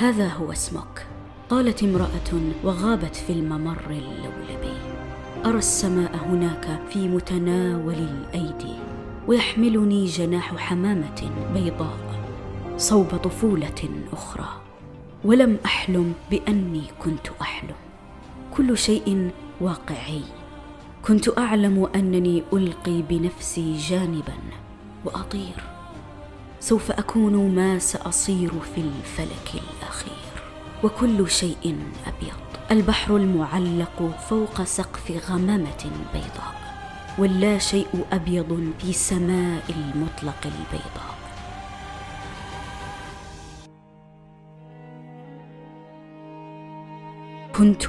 هذا هو اسمك. قالت امرأة وغابت في الممر اللولبي. أرى السماء هناك في متناول الأيدي ويحملني جناح حمامة بيضاء صوب طفولة أخرى. ولم أحلم بأني كنت أحلم. كل شيء واقعي. كنت أعلم أنني ألقي بنفسي جانبا وأطير. سوف أكون ما سأصير في الفلك الأخير. وكل شيء أبيض. البحر المعلق فوق سقف غمامة بيضاء. واللا شيء أبيض في سماء المطلق البيضاء. كنت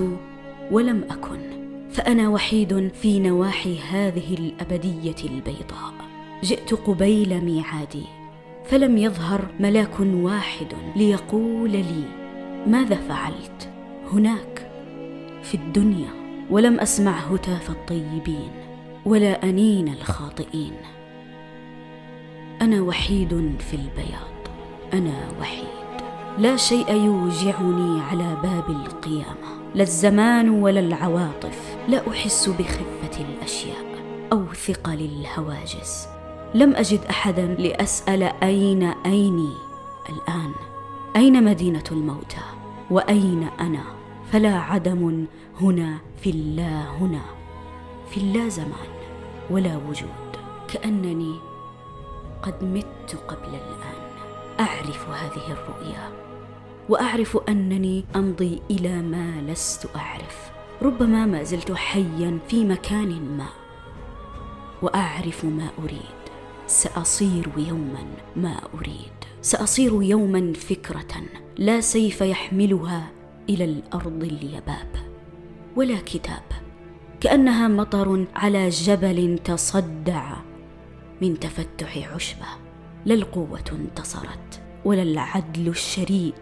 ولم أكن. فأنا وحيد في نواحي هذه الأبدية البيضاء. جئت قبيل ميعادي. فلم يظهر ملاك واحد ليقول لي ماذا فعلت؟ هناك في الدنيا ولم أسمع هتاف الطيبين ولا أنين الخاطئين. أنا وحيد في البياض أنا وحيد. لا شيء يوجعني على باب القيامة لا الزمان ولا العواطف. لا أحس بخفة الأشياء أو ثقل الهواجس لم أجد أحدا لأسأل أين أيني الآن؟ أين مدينة الموتى؟ وأين أنا؟ فلا عدم هنا في اللا هنا في اللا زمان ولا وجود. كأنني قد مت قبل الآن. أعرف هذه الرؤيا وأعرف أنني أمضي إلى ما لست أعرف. ربما ما زلت حيا في مكان ما وأعرف ما أريد. سأصير يوما ما أريد. سأصير يوما فكرة لا سيف يحملها إلى الأرض اليباب ولا كتاب كأنها مطر على جبل تصدع من تفتح عشبة لا القوة انتصرت ولا العدل الشريد.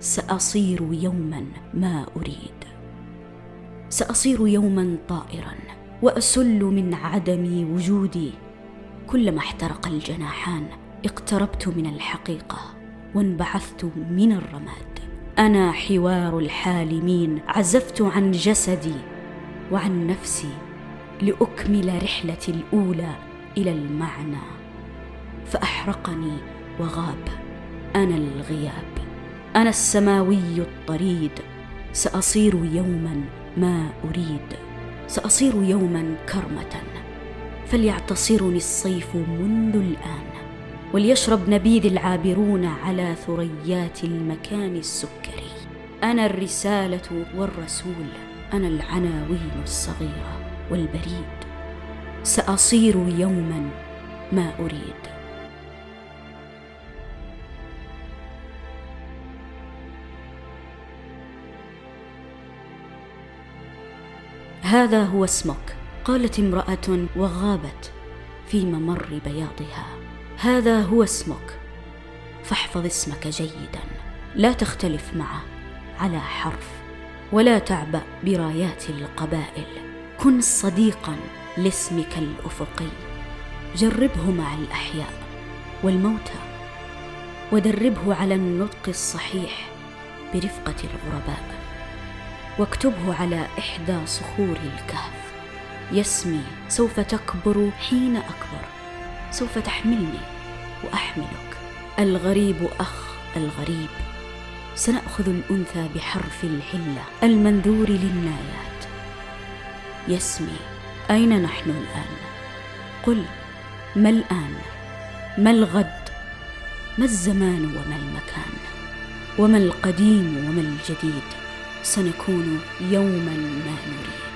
سأصير يوما ما أريد. سأصير يوما طائرا وأسل من عدم وجودي. كلما احترق الجناحان اقتربت من الحقيقة وانبعثت من الرماد. أنا حوار الحالمين عزفت عن جسدي وعن نفسي لأكمل رحلتي الأولى إلى المعنى. فأحرقني وغاب. أنا الغياب. أنا السماوي الطريد. سأصير يوما ما أريد. سأصير يوما كرمة. فليعتصرني الصيف منذ الآن وليشرب نبيذ العابرون على ثريات المكان السكري. أنا الرسالة والرسول أنا العناوين الصغيرة والبريد. سأصير يوما ما أريد. هذا هو اسمك. قالت امرأة وغابت في ممر بياضها. هذا هو اسمك. فاحفظ اسمك جيدا. لا تختلف معه على حرف. ولا تعبا برايات القبائل. كن صديقا لاسمك الأفقي. جربه مع الأحياء والموتى. ودربه على النطق الصحيح برفقة الغرباء. واكتبه على إحدى صخور الكهف. يسمي سوف تكبر حين أكبر. سوف تحملني وأحملك. الغريب أخ الغريب. سنأخذ الأنثى بحرف العله المنذور للنايات. يسمي أين نحن الآن؟ قل ما الآن؟ ما الغد؟ ما الزمان وما المكان؟ وما القديم وما الجديد؟ سنكون يوما ما نريد.